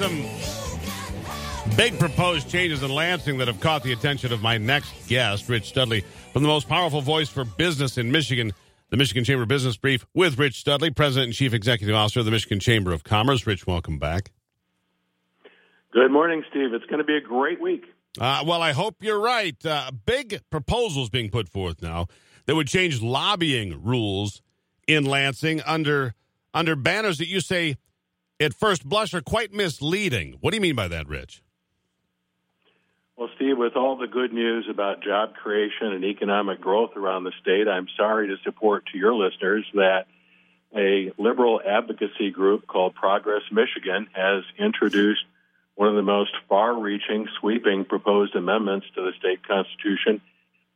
some big proposed changes in Lansing that have caught the attention of my next guest, Rich Studley, from the most powerful voice for business in Michigan, the Michigan Chamber of Business Brief with Rich Studley, President and Chief Executive Officer of the Michigan Chamber of Commerce. Rich, welcome back. Good morning, Steve. It's going to be a great week. Uh, well, I hope you're right. Uh, big proposals being put forth now that would change lobbying rules in Lansing under under banners that you say at first blush are quite misleading. What do you mean by that, Rich? Well, Steve, with all the good news about job creation and economic growth around the state, I'm sorry to support to your listeners that a liberal advocacy group called Progress Michigan has introduced one of the most far reaching, sweeping proposed amendments to the state constitution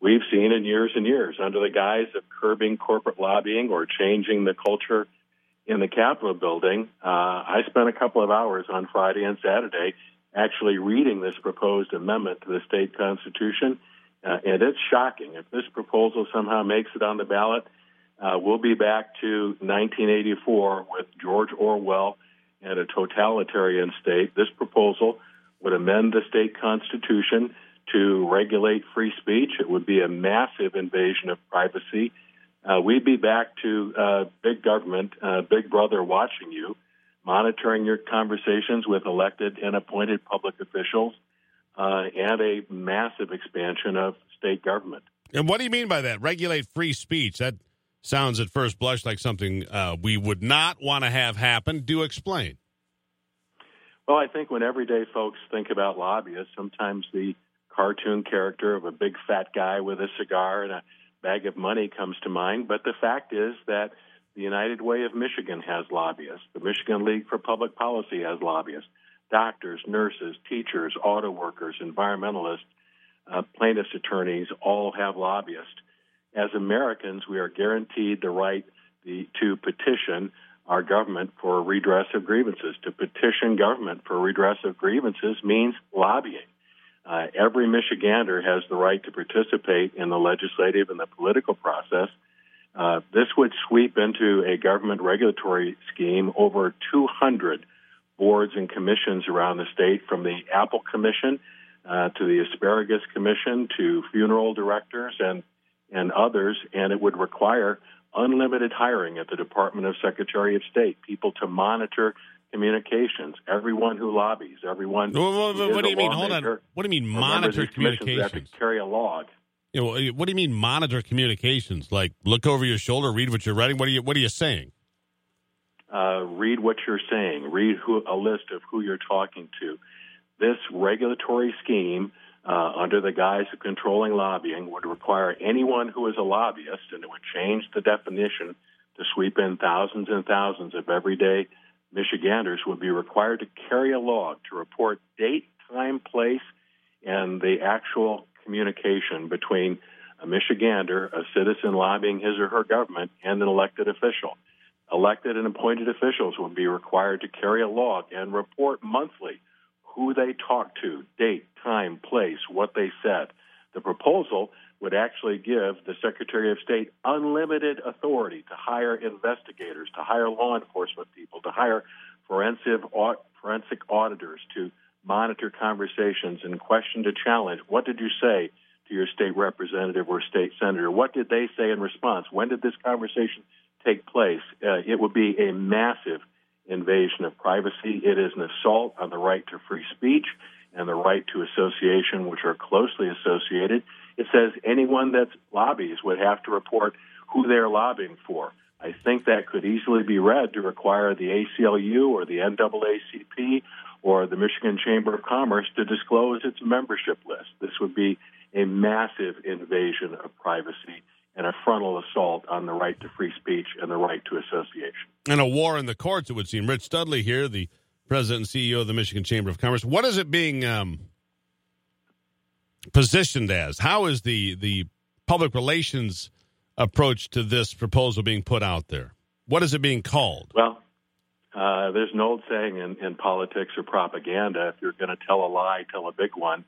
we've seen in years and years under the guise of curbing corporate lobbying or changing the culture in the Capitol building. Uh, I spent a couple of hours on Friday and Saturday actually reading this proposed amendment to the state constitution, uh, and it's shocking. If this proposal somehow makes it on the ballot, uh, we'll be back to 1984 with George Orwell and a totalitarian state. This proposal would amend the state constitution to regulate free speech. It would be a massive invasion of privacy. Uh, we'd be back to uh, big government, uh, big brother watching you, monitoring your conversations with elected and appointed public officials, uh, and a massive expansion of state government. And what do you mean by that? Regulate free speech? That sounds at first blush like something uh, we would not want to have happen. Do explain. Well, I think when everyday folks think about lobbyists, sometimes the cartoon character of a big fat guy with a cigar and a bag of money comes to mind. But the fact is that the United Way of Michigan has lobbyists. The Michigan League for Public Policy has lobbyists. Doctors, nurses, teachers, auto workers, environmentalists, uh, plaintiffs' attorneys all have lobbyists. As Americans, we are guaranteed the right the, to petition our government for redress of grievances. To petition government for redress of grievances means lobbying. Uh, every Michigander has the right to participate in the legislative and the political process. Uh, this would sweep into a government regulatory scheme over 200 boards and commissions around the state, from the Apple Commission uh, to the Asparagus Commission to funeral directors and and others, and it would require unlimited hiring at the Department of Secretary of State, people to monitor communications. Everyone who lobbies, everyone. Well, what do you mean? Hold on. What do you mean monitor communications? carry a log. You know, what do you mean monitor communications? Like look over your shoulder, read what you're writing. What are you What are you saying? Uh, read what you're saying. Read who, a list of who you're talking to. This regulatory scheme, uh, under the guise of controlling lobbying, would require anyone who is a lobbyist, and it would change the definition to sweep in thousands and thousands of everyday Michiganders would be required to carry a log to report date, time, place, and the actual communication between a Michigander, a citizen lobbying his or her government, and an elected official. Elected and appointed officials would be required to carry a log and report monthly who they talked to, date, time, place, what they said. The proposal would actually give the Secretary of State unlimited authority to hire investigators, to hire law enforcement people, to hire forensic, forensic auditors to monitor conversations and question to challenge. What did you say to your state representative or state senator? What did they say in response? When did this conversation take place? Uh, it would be a massive invasion of privacy. It is an assault on the right to free speech and the right to association, which are closely associated. It says anyone that lobbies would have to report who they're lobbying for. I think that could easily be read to require the ACLU or the NAACP or the Michigan Chamber of Commerce to disclose its membership list. This would be a massive invasion of privacy and a frontal assault on the right to free speech and the right to association. And a war in the courts, it would seem. Rich Studley here, the president and CEO of the Michigan Chamber of Commerce. What is it being um, positioned as? How is the the public relations approach to this proposal being put out there? What is it being called? Well, uh, there's an old saying in, in politics or propaganda: if you're going to tell a lie, tell a big one.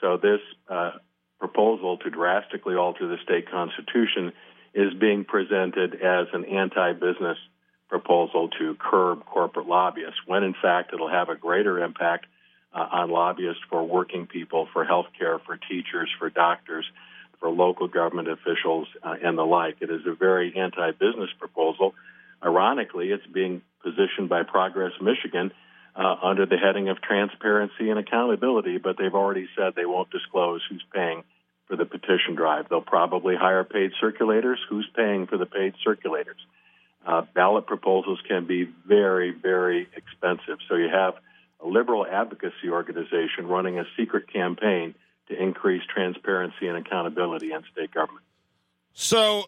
So this uh, proposal to drastically alter the state constitution is being presented as an anti-business proposal to curb corporate lobbyists, when in fact it'll have a greater impact uh, on lobbyists for working people, for health care, for teachers, for doctors, for local government officials, uh, and the like. It is a very anti business proposal. Ironically, it's being positioned by Progress Michigan uh, under the heading of transparency and accountability, but they've already said they won't disclose who's paying for the petition drive. They'll probably hire paid circulators. Who's paying for the paid circulators? Uh, ballot proposals can be very, very expensive. So you have a liberal advocacy organization running a secret campaign to increase transparency and accountability in state government. So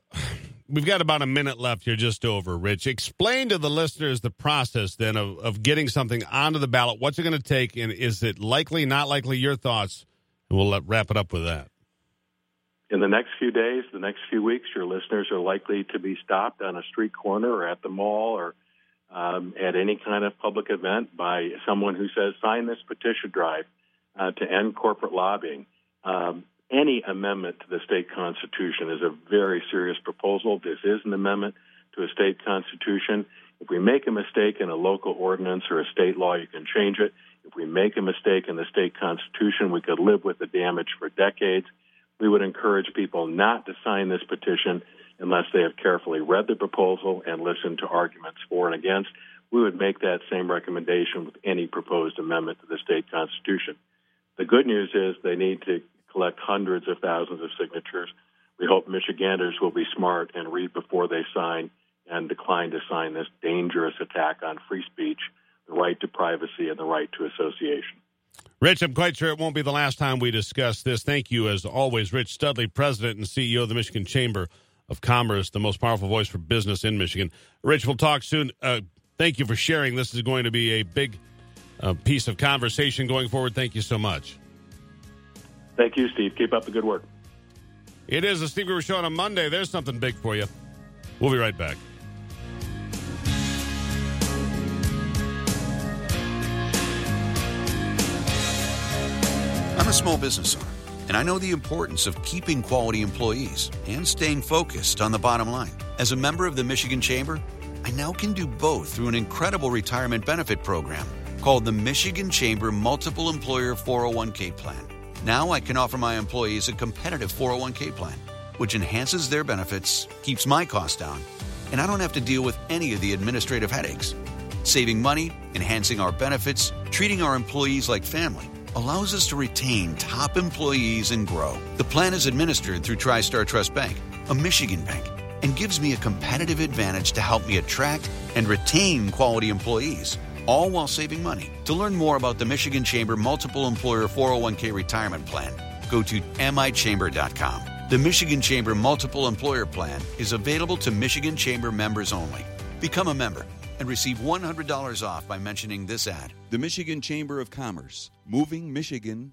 we've got about a minute left here, just over. Rich, explain to the listeners the process then of, of getting something onto the ballot. What's it going to take, and is it likely, not likely? Your thoughts, and we'll let, wrap it up with that. In the next few days, the next few weeks, your listeners are likely to be stopped on a street corner or at the mall or um, at any kind of public event by someone who says, sign this petition drive uh, to end corporate lobbying. Um, any amendment to the state constitution is a very serious proposal. This is an amendment to a state constitution. If we make a mistake in a local ordinance or a state law, you can change it. If we make a mistake in the state constitution, we could live with the damage for decades. We would encourage people not to sign this petition unless they have carefully read the proposal and listened to arguments for and against. We would make that same recommendation with any proposed amendment to the state constitution. The good news is they need to collect hundreds of thousands of signatures. We hope Michiganders will be smart and read before they sign and decline to sign this dangerous attack on free speech, the right to privacy, and the right to association. Rich, I'm quite sure it won't be the last time we discuss this. Thank you, as always, Rich Studley, President and CEO of the Michigan Chamber of Commerce, the most powerful voice for business in Michigan. Rich, we'll talk soon. Uh, thank you for sharing. This is going to be a big uh, piece of conversation going forward. Thank you so much. Thank you, Steve. Keep up the good work. It is a Steve Gruber Show on a Monday. There's something big for you. We'll be right back. A small business owner, and I know the importance of keeping quality employees and staying focused on the bottom line. As a member of the Michigan Chamber, I now can do both through an incredible retirement benefit program called the Michigan Chamber Multiple Employer 401k Plan. Now I can offer my employees a competitive 401k plan, which enhances their benefits, keeps my costs down, and I don't have to deal with any of the administrative headaches. Saving money, enhancing our benefits, treating our employees like family allows us to retain top employees and grow. The plan is administered through TriStar Trust Bank, a Michigan bank, and gives me a competitive advantage to help me attract and retain quality employees all while saving money. To learn more about the Michigan Chamber Multiple Employer 401k Retirement Plan, go to michamber.com. The Michigan Chamber Multiple Employer Plan is available to Michigan Chamber members only. Become a member and receive $100 off by mentioning this ad. The Michigan Chamber of Commerce, moving Michigan